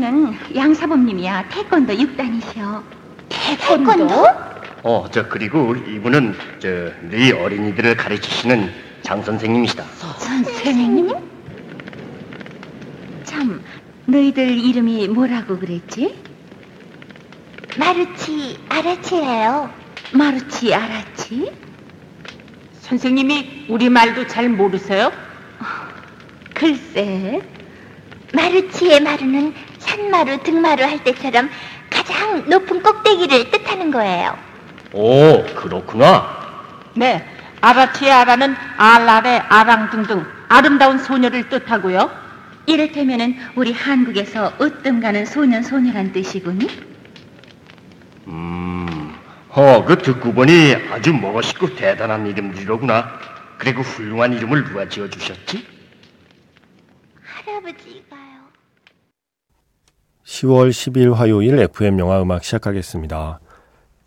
이분은 양사범님이야 태권도 6단이셔. 태권도? 어, 저 그리고 이분은 저 너희 어린이들을 가르치시는 장 선생님이시다. 선생님? 참, 너희들 이름이 뭐라고 그랬지? 마루치 아라치예요. 마루치 아라치? 선생님이 우리 말도 잘 모르세요? 글쎄, 마루치의 마루는 산마루, 등마루 할 때처럼 가장 높은 꼭대기를 뜻하는 거예요. 오, 그렇구나. 네, 아라치의 아라는 알라레 아랑둥둥 아름다운 소녀를 뜻하고요. 이를테면은 우리 한국에서 으뜸 가는 소년 소녀란 뜻이군요. 음, 어, 그 듣고 보니 아주 멋있고 대단한 이름들이로구나. 그리고 훌륭한 이름을 누가 지어주셨지? 할아버지가요. 10월 10일 화요일 FM 영화 음악 시작하겠습니다.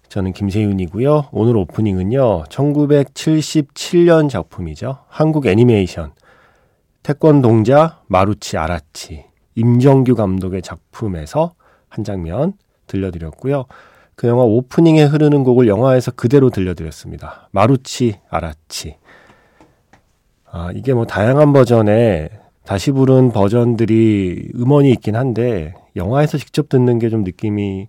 저는 김세윤이고요. 오늘 오프닝은요. 1977년 작품이죠. 한국 애니메이션 태권동자 마루치 아라치 임정규 감독의 작품에서 한 장면 들려드렸고요. 그 영화 오프닝에 흐르는 곡을 영화에서 그대로 들려드렸습니다. 마루치 아라치. 아, 이게 뭐 다양한 버전의 다시 부른 버전들이 음원이 있긴 한데 영화에서 직접 듣는 게 좀 느낌이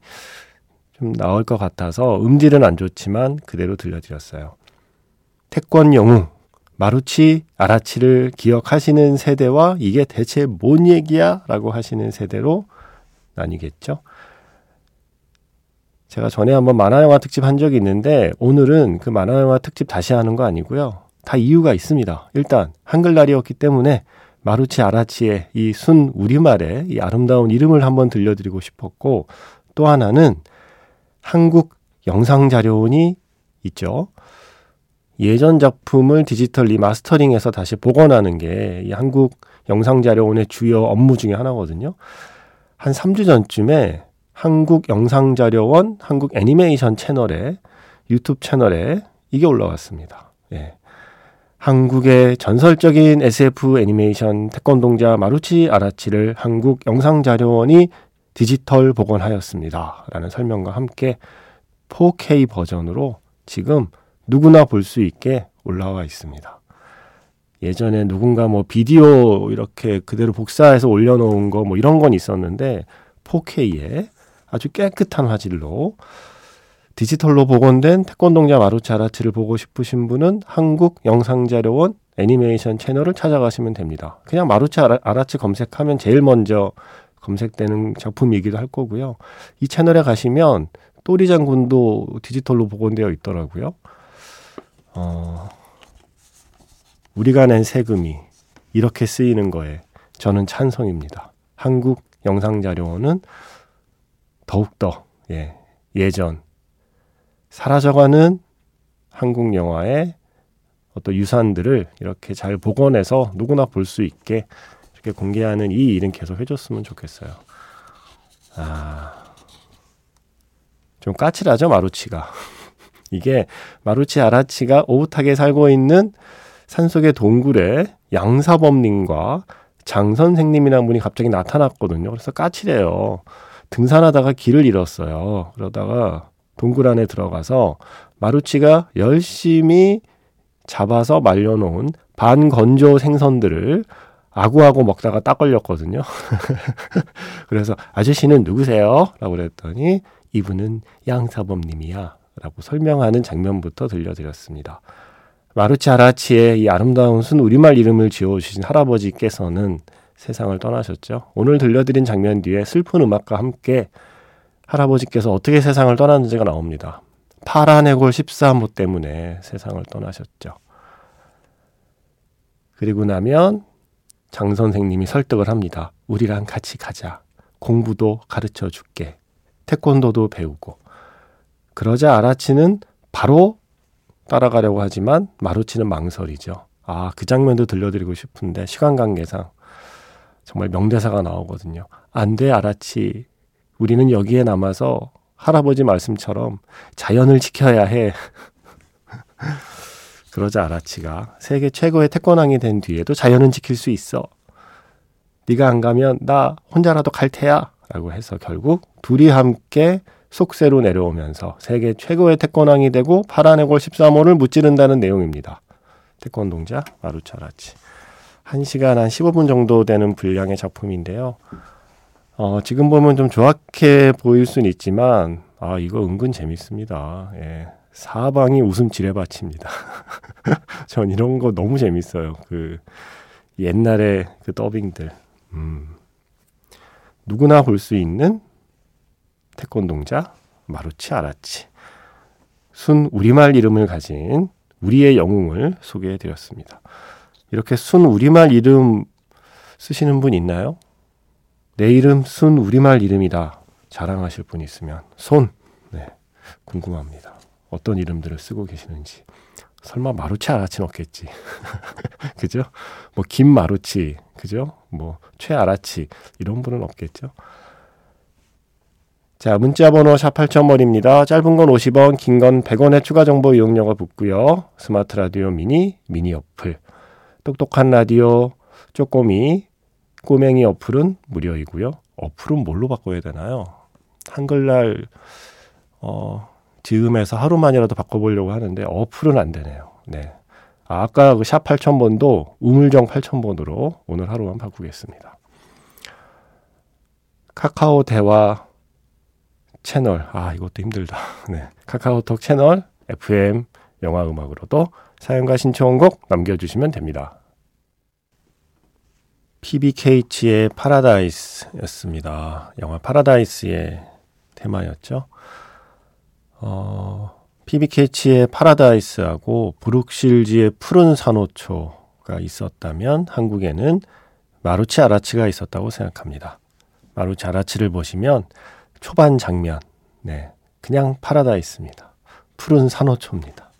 좀 나올 것 같아서 음질은 안 좋지만 그대로 들려드렸어요. 태권 영웅 마루치 아라치를 기억하시는 세대와 이게 대체 뭔 얘기야? 라고 하시는 세대로 나뉘겠죠. 제가 전에 한번 만화영화 특집 한 적이 있는데 오늘은 그 만화영화 특집 다시 하는 거 아니고요. 다 이유가 있습니다. 일단 한글날이었기 때문에 마루치 아라치의 이 순 우리말의 이 아름다운 이름을 한번 들려드리고 싶었고 또 하나는 한국 영상자료원이 있죠. 예전 작품을 디지털 리마스터링해서 다시 복원하는 게 이 한국 영상자료원의 주요 업무 중에 하나거든요. 한 3주 전쯤에 한국 영상자료원 한국 애니메이션 채널에 유튜브 채널에 이게 올라왔습니다. 예. 한국의 전설적인 SF 애니메이션 태권동자 마루치 아라치를 한국 영상자료원이 디지털 복원하였습니다. 라는 설명과 함께 4K 버전으로 지금 누구나 볼 수 있게 올라와 있습니다. 예전에 누군가 뭐 비디오 이렇게 그대로 복사해서 올려놓은 거 뭐 이런 건 있었는데 4K에 아주 깨끗한 화질로 디지털로 복원된 태권동자 마루치 아라치를 보고 싶으신 분은 한국 영상자료원 애니메이션 채널을 찾아가시면 됩니다. 그냥 아라, 아라치 검색하면 제일 먼저 검색되는 작품이기도 할 거고요. 이 채널에 가시면 또리 장군도 디지털로 복원되어 있더라고요. 어, 우리가 낸 세금이 이렇게 쓰이는 거에 저는 찬성입니다. 한국 영상자료원은 더욱더 예, 예전 사라져가는 한국 영화의 어떤 유산들을 이렇게 잘 복원해서 누구나 볼 수 있게 이렇게 공개하는 이 일은 계속 해줬으면 좋겠어요. 아, 좀 까칠하죠 마루치가. 이게 마루치 아라치가 오붓하게 살고 있는 산속의 동굴에 양사범님과 장 선생님이라는 분이 갑자기 나타났거든요. 그래서 까칠해요. 등산하다가 길을 잃었어요. 그러다가 동굴 안에 들어가서 마루치가 열심히 잡아서 말려놓은 반건조 생선들을 아구아구 먹다가 딱 걸렸거든요. 그래서 아저씨는 누구세요? 라고 그랬더니 이분은 양사범님이야. 라고 설명하는 장면부터 들려드렸습니다. 마루치 아라치의 이 아름다운 순 우리말 이름을 지어주신 할아버지께서는 세상을 떠나셨죠. 오늘 들려드린 장면 뒤에 슬픈 음악과 함께 할아버지께서 어떻게 세상을 떠났는지가 나옵니다. 파란 해골 14모 때문에 세상을 떠나셨죠. 그리고 나면 장 선생님이 설득을 합니다. 우리랑 같이 가자. 공부도 가르쳐 줄게. 태권도도 배우고. 그러자 아라치는 바로 따라가려고 하지만 마루치는 망설이죠. 아, 그 장면도 들려드리고 싶은데 시간 관계상 정말 명대사가 나오거든요. 안 돼, 아라치. 우리는 여기에 남아서 할아버지 말씀처럼 자연을 지켜야 해. 그러자 아라치가 세계 최고의 태권왕이 된 뒤에도 자연은 지킬 수 있어. 네가 안 가면 나 혼자라도 갈 테야. 라고 해서 결국 둘이 함께 속세로 내려오면서 세계 최고의 태권왕이 되고 파란해골 13호를 무찌른다는 내용입니다. 태권 동자 마루차라치. 1시간 한 15분 정도 되는 분량의 작품인데요. 어, 지금 보면 좀 조악해 보일 수는 있지만 아, 이거 은근 재밌습니다. 예. 사방이 웃음 지뢰밭입니다. 전 이런 거 너무 재밌어요. 그 옛날에 그 더빙들. 음. 누구나 볼 수 있는 태권동자 마루치 아라치. 순 우리말 이름을 가진 우리의 영웅을 소개해 드렸습니다. 이렇게 순 우리말 이름 쓰시는 분 있나요? 내 이름 순 우리말 이름이다. 자랑하실 분 있으면 손. 네. 궁금합니다. 어떤 이름들을 쓰고 계시는지. 설마 마루치 아라치는 없겠지. 그죠? 뭐 김마루치, 그죠? 뭐 최아라치 이런 분은 없겠죠. 자, 문자 번호 샵 8000번입니다. 짧은 건 50원, 긴 건 100원의 추가 정보 이용료가 붙고요. 스마트 라디오 미니, 미니 어플. 똑똑한 라디오, 쪼꼬미, 꼬맹이 어플은 무료이고요. 어플은 뭘로 바꿔야 되나요? 한글날 어, 즈음해서 하루만이라도 바꿔보려고 하는데 어플은 안 되네요. 네. 아, 아까 그 샵 8000번도 우물정 8000번으로 오늘 하루만 바꾸겠습니다. 카카오 대화 채널. 아, 이것도 힘들다. 네. 카카오톡 채널 FM 영화 음악으로도 사연과 신청곡 남겨주시면 됩니다. PBKH의 파라다이스였습니다. 영화 파라다이스의 테마였죠. 어, 피비 케이츠의 파라다이스하고 브룩 쉴즈의 푸른 산호초가 있었다면 한국에는 마루치 아라치가 있었다고 생각합니다. 마루치 아라치를 보시면 초반 장면, 네, 그냥 파라다이스입니다. 푸른 산호초입니다.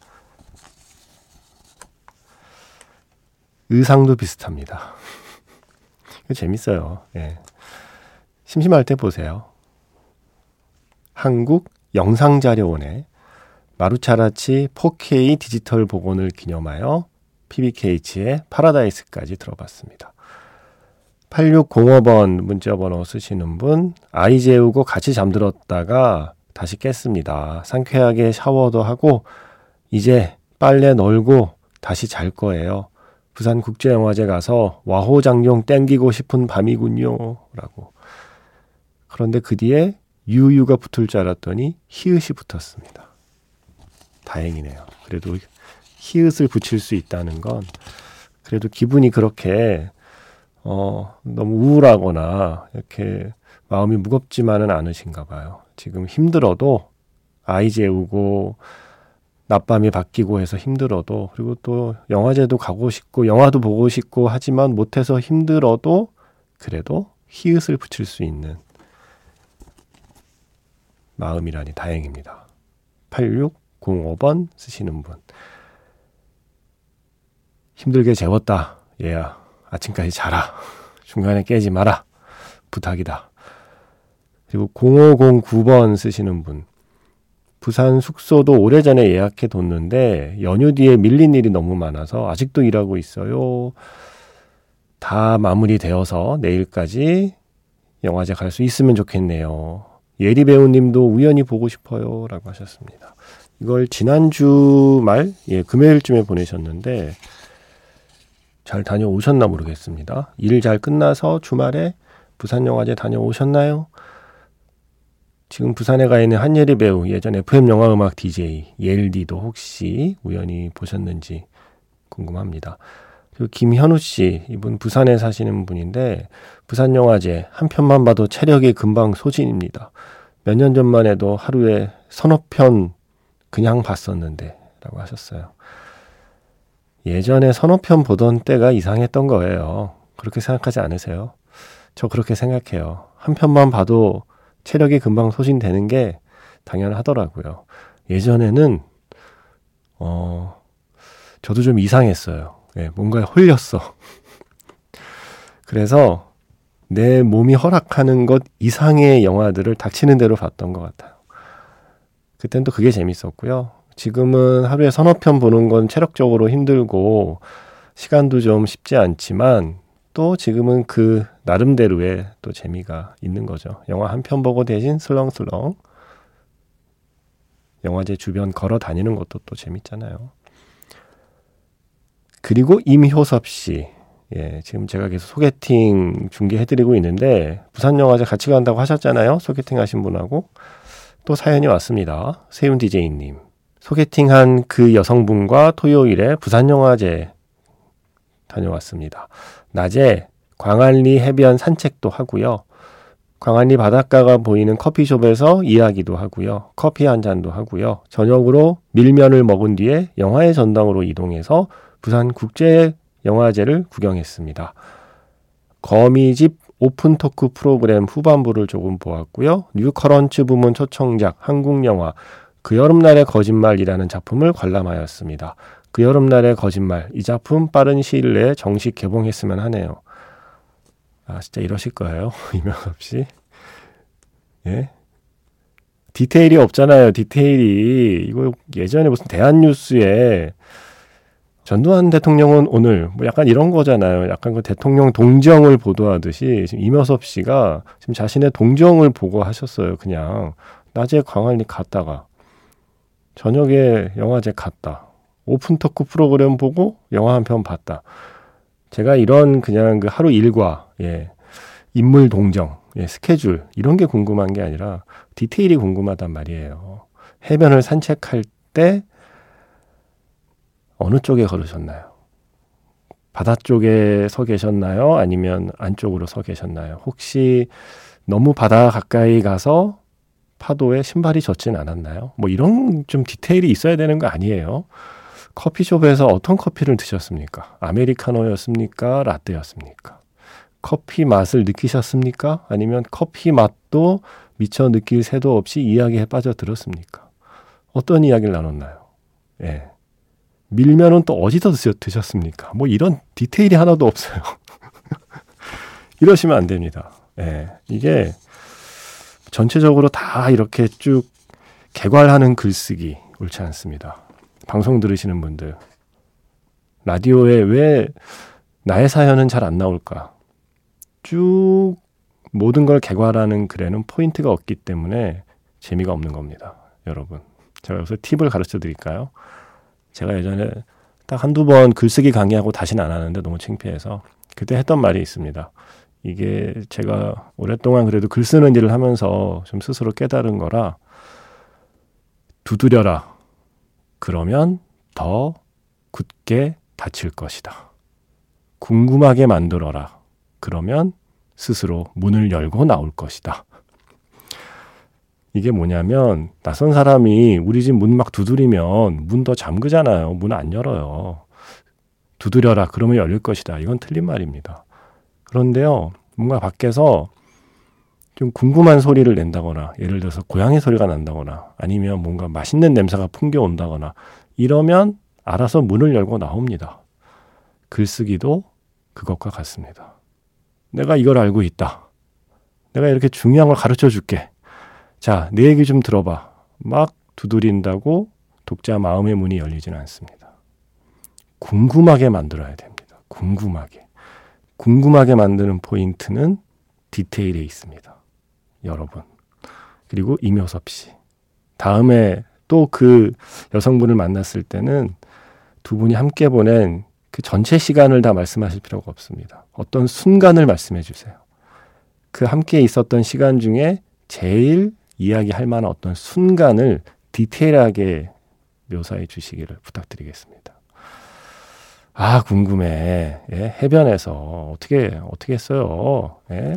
의상도 비슷합니다. 재밌어요. 예. 심심할 때 보세요. 한국 영상자료원에 마루차라치 4K 디지털 복원을 기념하여 PBKH의 파라다이스까지 들어봤습니다. 8605번 문자번호 쓰시는 분, 아이 재우고 같이 잠들었다가 다시 깼습니다. 상쾌하게 샤워도 하고, 이제 빨래 널고 다시 잘 거예요. 부산국제영화제 가서 와호장룡 땡기고 싶은 밤이군요. 라고. 그런데 그 뒤에 유유가 붙을 줄 알았더니 히읗이 붙었습니다. 다행이네요. 그래도 히읗을 붙일 수 있다는 건 그래도 기분이 그렇게 어, 너무 우울하거나 이렇게 마음이 무겁지만은 않으신가 봐요. 지금 힘들어도 아이 재우고 낮밤이 바뀌고 해서 힘들어도 그리고 또 영화제도 가고 싶고 영화도 보고 싶고 하지만 못해서 힘들어도 그래도 히읗을 붙일 수 있는 마음이라니 다행입니다. 8605번 쓰시는 분. 힘들게 재웠다. 얘야, 아침까지 자라. 중간에 깨지 마라. 부탁이다. 그리고 0509번 쓰시는 분. 부산 숙소도 오래전에 예약해 뒀는데 연휴 뒤에 밀린 일이 너무 많아서 아직도 일하고 있어요. 다 마무리되어서 내일까지 영화제 갈 수 있으면 좋겠네요. 예리 배우님도 우연히 보고 싶어요. 라고 하셨습니다. 이걸 지난주 말, 예, 금요일쯤에 보내셨는데, 잘 다녀오셨나 모르겠습니다. 일 잘 끝나서 주말에 부산영화제 다녀오셨나요? 지금 부산에 가 있는 한예리 배우, 예전 FM 영화 음악 DJ, 예일디도 혹시 우연히 보셨는지 궁금합니다. 그리고 김현우 씨, 이분 부산에 사시는 분인데 부산 영화제 한 편만 봐도 체력이 금방 소진입니다. 몇 년 전만 해도 하루에 서너 편 그냥 봤었는데 라고 하셨어요. 예전에 서너 편 보던 때가 이상했던 거예요. 그렇게 생각하지 않으세요? 저 그렇게 생각해요. 한 편만 봐도 체력이 금방 소진되는 게 당연하더라고요. 예전에는 어 저도 좀 이상했어요. 예, 뭔가에 홀렸어. 그래서 내 몸이 허락하는 것 이상의 영화들을 닥치는 대로 봤던 것 같아요. 그땐 또 그게 재밌었고요. 지금은 하루에 서너 편 보는 건 체력적으로 힘들고 시간도 좀 쉽지 않지만 또 지금은 그 나름대로의 또 재미가 있는 거죠. 영화 한 편 보고 대신 슬렁슬렁 영화제 주변 걸어 다니는 것도 또 재밌잖아요. 그리고 임효섭 씨. 예, 지금 제가 계속 소개팅 중계해드리고 있는데, 부산영화제 같이 간다고 하셨잖아요. 소개팅 하신 분하고. 또 사연이 왔습니다. 세윤 DJ님. 소개팅한 그 여성분과 토요일에 부산영화제 다녀왔습니다. 낮에 광안리 해변 산책도 하고요. 광안리 바닷가가 보이는 커피숍에서 이야기도 하고요. 커피 한 잔도 하고요. 저녁으로 밀면을 먹은 뒤에 영화의 전당으로 이동해서 부산 국제 영화제를 구경했습니다. 거미집 open talk 프로그램 후반부를 조금 보았고요. 뉴커런츠 부문 초청작 한국 영화 그 여름날의 거짓말이라는 작품을 관람하였습니다. 그 여름날의 거짓말 이 작품 빠른 시일 내에 정식 개봉했으면 하네요. 아, 진짜 이러실 거예요. 이명섭 씨. 예? 디테일이 없잖아요. 디테일이. 이거 예전에 무슨 대한뉴스에 전두환 대통령은 오늘 뭐 약간 이런 거잖아요. 약간 그 대통령 동정을 보도하듯이 지금 이명섭 씨가 지금 자신의 동정을 보고하셨어요. 그냥 낮에 광안리 갔다가 저녁에 영화제 갔다. 오픈 토크 프로그램 보고 영화 한 편 봤다. 제가 이런 그냥 그 하루 일과 예, 인물 동정, 예, 스케줄 이런 게 궁금한 게 아니라 디테일이 궁금하단 말이에요. 해변을 산책할 때 어느 쪽에 걸으셨나요? 바다 쪽에 서 계셨나요? 아니면 안쪽으로 서 계셨나요? 혹시 너무 바다 가까이 가서 파도에 신발이 젖진 않았나요? 뭐 이런 좀 디테일이 있어야 되는 거 아니에요? 커피숍에서 어떤 커피를 드셨습니까? 아메리카노였습니까? 라떼였습니까? 커피 맛을 느끼셨습니까? 아니면 커피 맛도 미처 느낄 새도 없이 이야기에 빠져들었습니까? 어떤 이야기를 나눴나요? 예. 밀면은 또 어디서 드셨습니까? 뭐 이런 디테일이 하나도 없어요. 이러시면 안 됩니다. 예. 이게 전체적으로 다 이렇게 쭉 개괄하는 글쓰기 옳지 않습니다. 방송 들으시는 분들 라디오에 왜 나의 사연은 잘 안 나올까? 쭉 모든 걸 개괄하는 글에는 포인트가 없기 때문에 재미가 없는 겁니다. 여러분. 제가 여기서 팁을 가르쳐 드릴까요? 제가 예전에 딱 한두 번 글쓰기 강의하고 다시는 안 하는데 너무 창피해서 그때 했던 말이 있습니다. 이게 제가 오랫동안 그래도 글 쓰는 일을 하면서 좀 스스로 깨달은 거라 두드려라. 그러면 더 굳게 닫힐 것이다. 궁금하게 만들어라. 그러면 스스로 문을 열고 나올 것이다. 이게 뭐냐면 낯선 사람이 우리 집 문 막 두드리면 문 더 잠그잖아요. 문 안 열어요. 두드려라. 그러면 열릴 것이다. 이건 틀린 말입니다. 그런데요. 뭔가 밖에서 좀 궁금한 소리를 낸다거나 예를 들어서 고양이 소리가 난다거나 아니면 뭔가 맛있는 냄새가 풍겨온다거나 이러면 알아서 문을 열고 나옵니다. 글쓰기도 그것과 같습니다. 내가 이걸 알고 있다. 내가 이렇게 중요한 걸 가르쳐 줄게. 자, 내 얘기 좀 들어봐. 막 두드린다고 독자 마음의 문이 열리지는 않습니다. 궁금하게 만들어야 됩니다. 궁금하게. 궁금하게 만드는 포인트는 디테일에 있습니다. 여러분. 그리고 임효섭 씨. 다음에 또 그 여성분을 만났을 때는 두 분이 함께 보낸 그 전체 시간을 다 말씀하실 필요가 없습니다. 어떤 순간을 말씀해 주세요. 그 함께 있었던 시간 중에 제일 이야기할 만한 어떤 순간을 디테일하게 묘사해 주시기를 부탁드리겠습니다. 아, 궁금해. 예, 해변에서 어떻게, 어떻게 했어요? 예?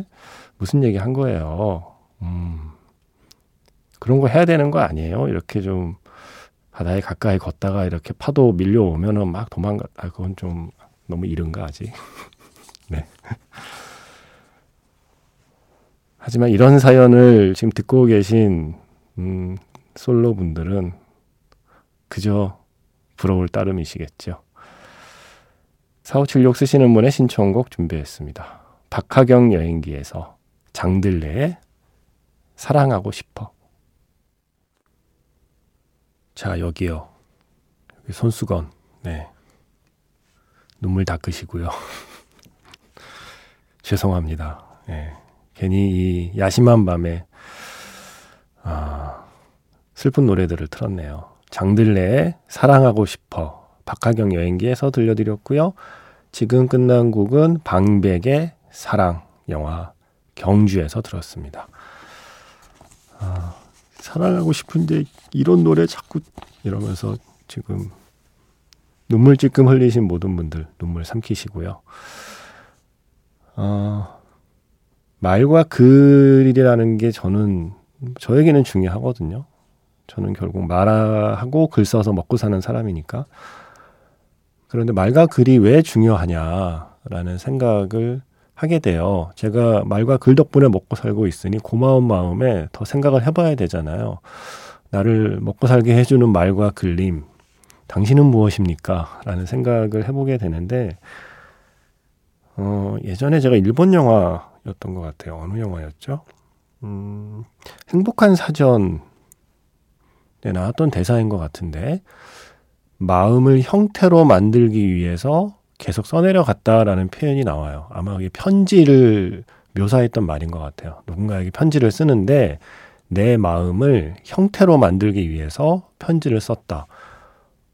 무슨 얘기 한 거예요? 음, 그런 거 해야 되는 거 아니에요? 이렇게 좀 바다에 가까이 걷다가 이렇게 파도 밀려오면은 막 도망가, 아, 그건 좀 너무 이른가, 아직. 네. 하지만 이런 사연을 지금 듣고 계신, 음, 솔로 분들은 그저 부러울 따름이시겠죠. 4576 쓰시는 분의 신청곡 준비했습니다. 박하경 여행기에서 장들레의 사랑하고 싶어. 자, 여기요. 여기 손수건. 네. 눈물 닦으시고요. 죄송합니다. 예. 괜히 이 야심한 밤에 아, 슬픈 노래들을 틀었네요. 장들레의 사랑하고 싶어 박하경 여행기에서 들려드렸고요. 지금 끝난 곡은 방백의 사랑 영화 경주에서 들었습니다. 아, 사랑하고 싶은데 이런 노래 자꾸 이러면서 지금 눈물 찔끔 흘리신 모든 분들 눈물 삼키시고요. 어, 말과 글이라는 게 저는 저에게는 중요하거든요. 저는 결국 말하고 글 써서 먹고 사는 사람이니까. 그런데 말과 글이 왜 중요하냐라는 생각을 하게 돼요. 제가 말과 글 덕분에 먹고 살고 있으니 고마운 마음에 더 생각을 해봐야 되잖아요. 나를 먹고 살게 해주는 말과 글림, 당신은 무엇입니까? 라는 생각을 해보게 되는데, 어, 예전에 제가 일본 영화였던 것 같아요. 어느 영화였죠? 음, 행복한 사전에 나왔던 대사인 것 같은데, 마음을 형태로 만들기 위해서 계속 써내려 갔다라는 표현이 나와요. 아마 이게 편지를 묘사했던 말인 것 같아요. 누군가에게 편지를 쓰는데 내 마음을 형태로 만들기 위해서 편지를 썼다.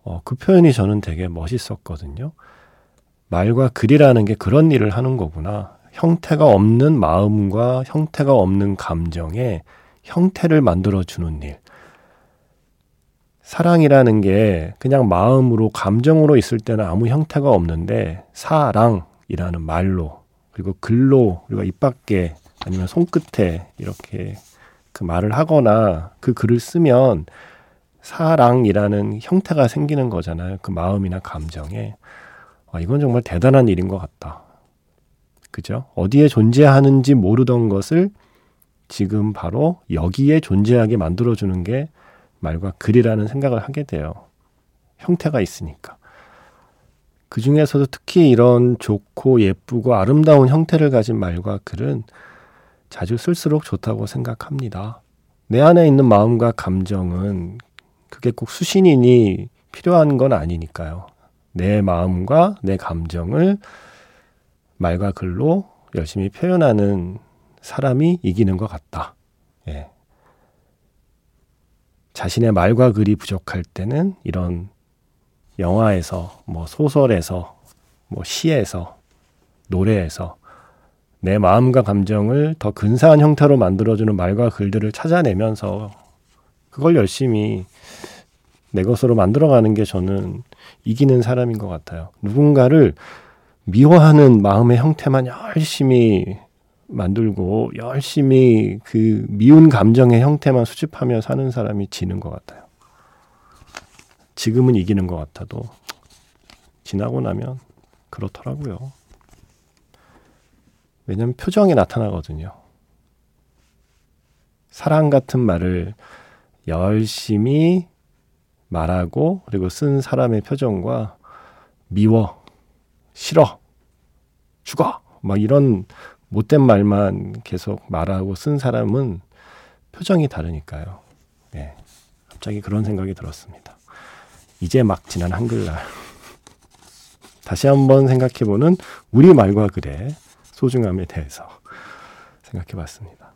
어, 그 표현이 저는 되게 멋있었거든요. 말과 글이라는 게 그런 일을 하는 거구나. 형태가 없는 마음과 형태가 없는 감정에 형태를 만들어주는 일. 사랑이라는 게 그냥 마음으로 감정으로 있을 때는 아무 형태가 없는데 사랑이라는 말로 그리고 글로 우리가 입 밖에 아니면 손끝에 이렇게 그 말을 하거나 그 글을 쓰면 사랑이라는 형태가 생기는 거잖아요. 그 마음이나 감정에. 아, 이건 정말 대단한 일인 것 같다. 그죠? 어디에 존재하는지 모르던 것을 지금 바로 여기에 존재하게 만들어주는 게 말과 글이라는 생각을 하게 돼요. 형태가 있으니까. 그 중에서도 특히 이런 좋고 예쁘고 아름다운 형태를 가진 말과 글은 자주 쓸수록 좋다고 생각합니다. 내 안에 있는 마음과 감정은 그게 꼭 수신인이 필요한 건 아니니까요. 내 마음과 내 감정을 말과 글로 열심히 표현하는 사람이 이기는 것 같다. 예. 자신의 말과 글이 부족할 때는 이런 영화에서, 뭐 소설에서, 뭐 시에서, 노래에서 내 마음과 감정을 더 근사한 형태로 만들어주는 말과 글들을 찾아내면서 그걸 열심히 내 것으로 만들어가는 게 저는 이기는 사람인 것 같아요. 누군가를 미워하는 마음의 형태만 열심히 만들고 열심히 그 미운 감정의 형태만 수집하며 사는 사람이 지는 것 같아요. 지금은 이기는 것 같아도 지나고 나면 그렇더라고요. 왜냐면 표정이 나타나거든요. 사랑 같은 말을 열심히 말하고 그리고 쓴 사람의 표정과 미워, 싫어, 죽어 막 이런 못된 말만 계속 말하고 쓴 사람은 표정이 다르니까요. 네. 갑자기 그런 생각이 들었습니다. 이제 막 지난 한글날. 다시 한번 생각해보는 우리 말과 글의 소중함에 대해서 생각해 봤습니다.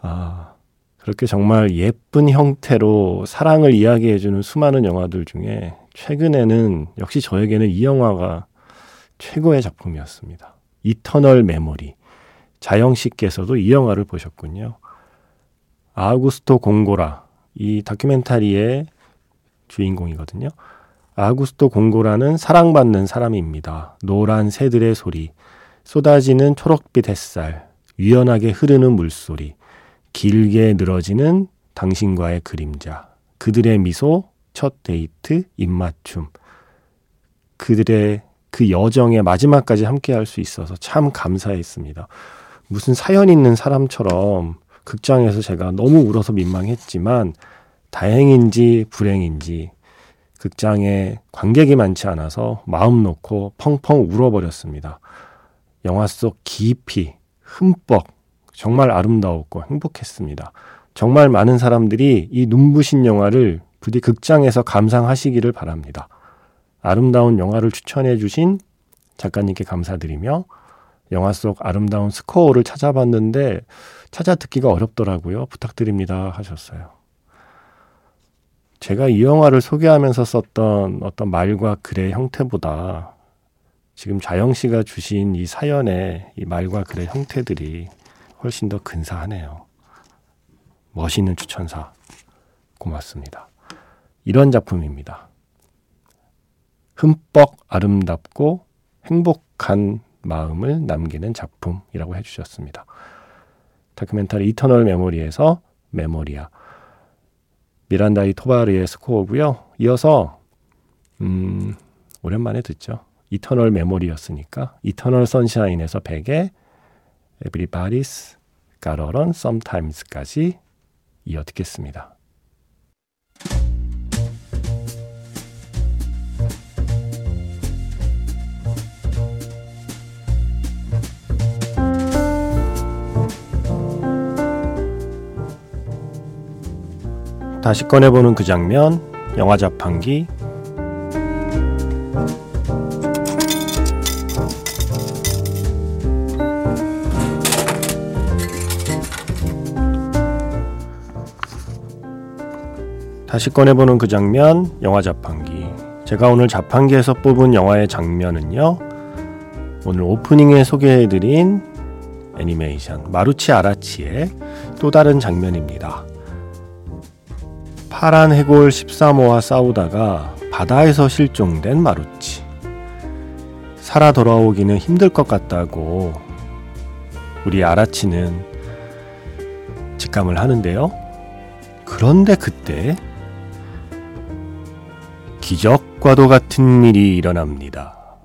아, 그렇게 정말 예쁜 형태로 사랑을 이야기해주는 수많은 영화들 중에 최근에는 역시 저에게는 이 영화가 최고의 작품이었습니다. 이터널 메모리. 자영 씨께서도 이 영화를 보셨군요. 아우구스토 공고라. 이 다큐멘터리의 주인공이거든요. 아우구스토 공고라는 사랑받는 사람입니다. 노란 새들의 소리, 쏟아지는 초록빛 햇살, 유연하게 흐르는 물소리, 길게 늘어지는 당신과의 그림자, 그들의 미소, 첫 데이트, 입맞춤, 그들의 그 여정의 마지막까지 함께 할 수 있어서 참 감사했습니다. 무슨 사연 있는 사람처럼 극장에서 제가 너무 울어서 민망했지만 다행인지 불행인지 극장에 관객이 많지 않아서 마음 놓고 펑펑 울어버렸습니다. 영화 속 깊이, 흠뻑, 정말 아름다웠고 행복했습니다. 정말 많은 사람들이 이 눈부신 영화를 부디 극장에서 감상하시기를 바랍니다. 아름다운 영화를 추천해 주신 작가님께 감사드리며 영화 속 아름다운 스코어를 찾아봤는데 찾아 듣기가 어렵더라고요. 부탁드립니다 하셨어요. 제가 이 영화를 소개하면서 썼던 어떤 말과 글의 형태보다 지금 자영 씨가 주신 이 사연의 이 말과 글의 형태들이 훨씬 더 근사하네요. 멋있는 추천사. 고맙습니다. 이런 작품입니다. 흠뻑 아름답고 행복한 마음을 남기는 작품이라고 해주셨습니다. 다큐멘터리 이터널 메모리에서 메모리아 미란다 이 토바르의 스코어고요. 이어서 음, 오랜만에 듣죠. 이터널 메모리였으니까 이터널 선샤인에서 Got a Run Sometimes까지 이어 듣겠습니다. 다시 꺼내보는 그 장면, 영화 자판기. 다시 꺼내보는 그 장면, 영화 자판기. 제가 오늘 자판기에서 뽑은 영화의 장면은요, 오늘 오프닝에 소개해드린 애니메이션 마루치 아라치의 또 다른 장면입니다. 파란 해골 13호와 싸우다가 바다에서 실종된 마루치. 살아 돌아오기는 힘들 것 같다고 우리 아라치는 직감을 하는데요. 그런데 그때 기적과도 같은 일이 일어납니다.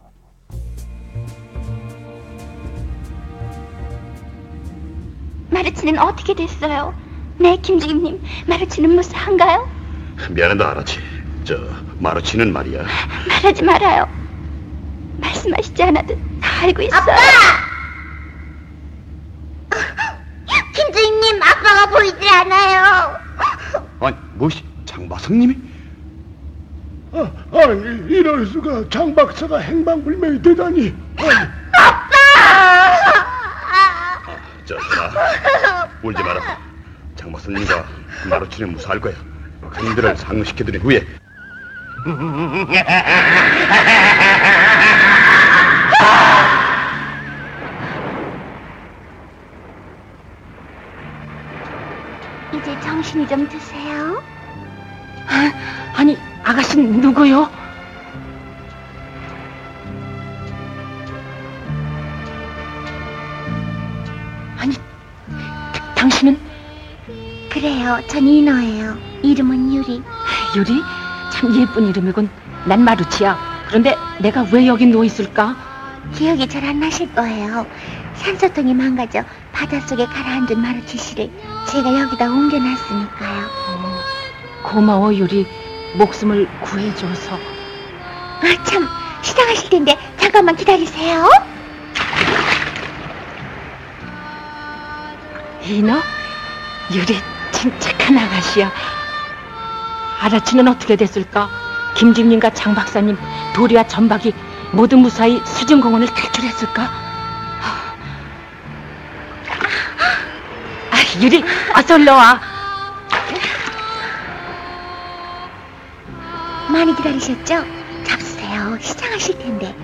마르치는 어떻게 됐어요? 네, 김주임님. 마르치는 무사한가요? 미안하다 아라치. 저 마루치는 말이야. 말하지 말아요. 말씀하시지 않아도 다 알고 있어요. 아빠! 김주임님, 아빠가 보이질 않아요. 아니 무엇이 장바성님이? 아, 아니 이럴 수가 장 박사가 행방불명이 되다니 저 전하 울지 마라. 장바성님과 마루치는 무사할 거야. 그들을 상시켜드린 후에 이제 정신이 좀 드세요. 아니, 아가씨는 누구요? 그래요, 전 인어예요. 이름은 유리. 유리? 참 예쁜 이름이군. 난 마루치야. 그런데 내가 왜 여기 누워 있을까? 기억이 잘 안 나실 거예요. 산소통이 망가져 바닷속에 가라앉은 마루치 씨를 제가 여기다 옮겨놨으니까요. 고마워 유리. 목숨을 구해줘서. 아, 참, 시장하실 텐데 잠깐만 기다리세요. 이너? 유리 침착한 아가씨야. 아라치는 어떻게 됐을까? 김집님과 장 박사님, 도리와 전박이 모두 무사히 수중공원을 탈출했을까? 아, 유리, 어서 올라와. 많이 기다리셨죠? 잡수세요. 시장하실 텐데.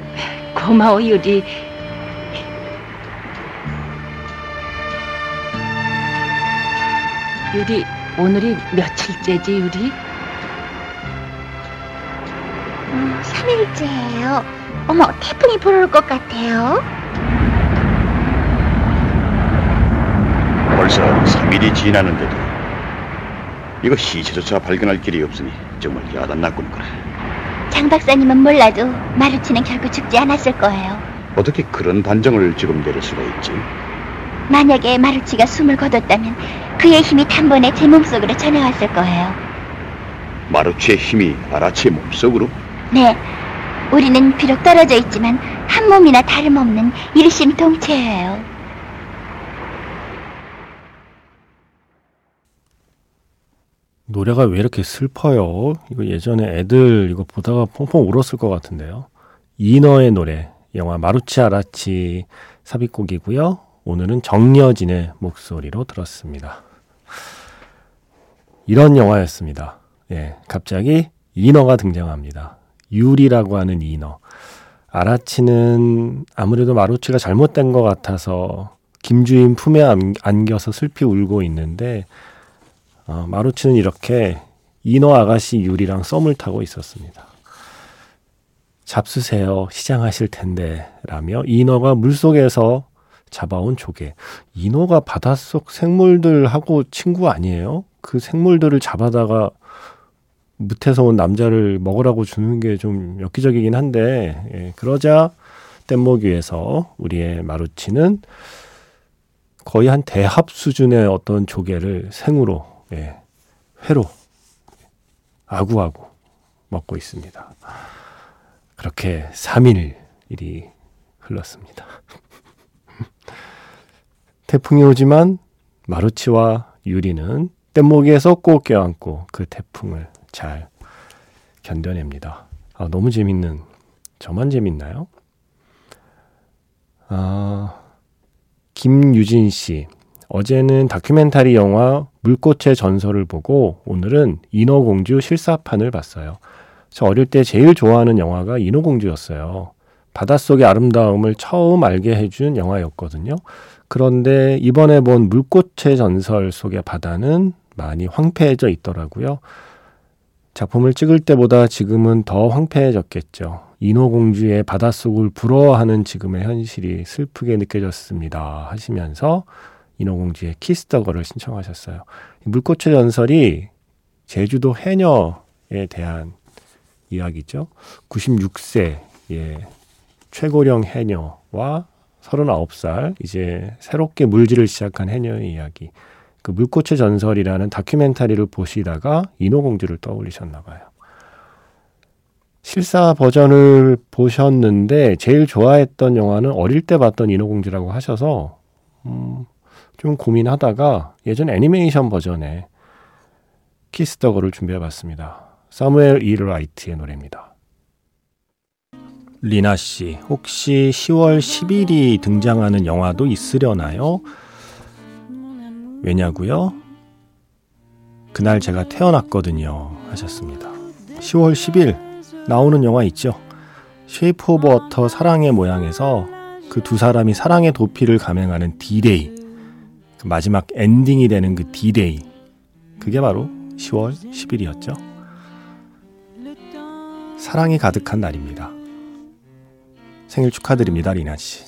고마워, 유리. 유리, 오늘이 며칠째지, 유리? 음, 3일째예요. 어머, 태풍이 불어올 것 같아요. 벌써 3일이 지났는데도 이거 시체조차 발견할 길이 없으니 정말 야단났군 그래. 장 박사님은 몰라도 마루치는 결국 죽지 않았을 거예요. 어떻게 그런 단정을 지금 내릴 수가 있지? 만약에 마루치가 숨을 거뒀다면 그의 힘이 단번에 제 몸속으로 전해왔을 거예요. 마루치의 힘이 아라치의 몸속으로? 네, 우리는 비록 떨어져 있지만 한 몸이나 다름없는 일심 동체예요. 노래가 왜 이렇게 슬퍼요? 이거 예전에 애들 이거 보다가 펑펑 울었을 것 같은데요. 이너의 노래, 영화 마루치 아라치 삽입곡이고요. 오늘은 정여진의 목소리로 들었습니다. 이런 영화였습니다. 예, 갑자기 인어가 등장합니다. 유리라고 하는 인어. 아라치는 아무래도 마루치가 잘못된 것 같아서 김주인 품에 안겨서 슬피 울고 있는데 어, 마루치는 이렇게 인어 아가씨 유리랑 썸을 타고 있었습니다. 잡수세요. 시장하실 텐데. 라며 인어가 물속에서 잡아온 조개. 인어가 바닷속 생물들하고 친구 아니에요? 그 생물들을 잡아다가 무태서 온 남자를 먹으라고 주는 게 좀 엽기적이긴 한데, 예, 그러자 뗏목 위에서 우리의 마루치는 거의 한 대합 수준의 어떤 조개를 생으로, 예, 회로, 아구아구 먹고 있습니다. 그렇게 3일 일이 흘렀습니다. 태풍이 오지만 마루치와 유리는 뗏목에서 꼭 껴안고 그 태풍을 잘 견뎌냅니다. 아, 너무 재밌는, 저만 재밌나요? 아, 김유진 씨. 어제는 다큐멘터리 영화 물꽃의 전설을 보고 오늘은 인어공주 실사판을 봤어요. 저 어릴 때 제일 좋아하는 영화가 인어공주였어요. 바닷속의 아름다움을 처음 알게 해준 영화였거든요. 그런데 이번에 본 물꽃의 전설 속의 바다는 많이 황폐해져 있더라고요. 작품을 찍을 때보다 지금은 더 황폐해졌겠죠. 인어공주의 바닷속을 부러워하는 지금의 현실이 슬프게 느껴졌습니다. 하시면서 인어공주의 키스더거를 신청하셨어요. 물꽃의 전설이 제주도 해녀에 대한 이야기죠. 96세 예, 최고령 해녀와 39살 이제 새롭게 물질을 시작한 해녀의 이야기. 그 물꽃의 전설이라는 다큐멘터리를 보시다가 인어공주를 떠올리셨나 봐요. 실사 버전을 보셨는데 제일 좋아했던 영화는 어릴 때 봤던 인어공주라고 하셔서 음, 좀 고민하다가 예전 애니메이션 버전의 Kiss the Girl을 준비해봤습니다. 사무엘 이 라이트의 노래입니다. 리나 씨, 혹시 10월 10일이 등장하는 영화도 있으려나요? 왜냐고요? 그날 제가 태어났거든요. 하셨습니다. 10월 10일 나오는 영화 있죠? 쉐이프 오브 워터 사랑의 모양에서 그 두 사람이 사랑의 도피를 감행하는 디데이 그 마지막 엔딩이 되는 그 디데이 그게 바로 10월 10일이었죠. 사랑이 가득한 날입니다. 생일 축하드립니다, 리나 씨.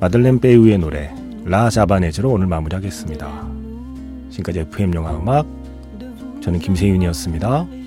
마들렌 페이루의 노래 La Javanaise로 오늘 마무리하겠습니다. 지금까지 FM 영화 음악 저는 김세윤이었습니다.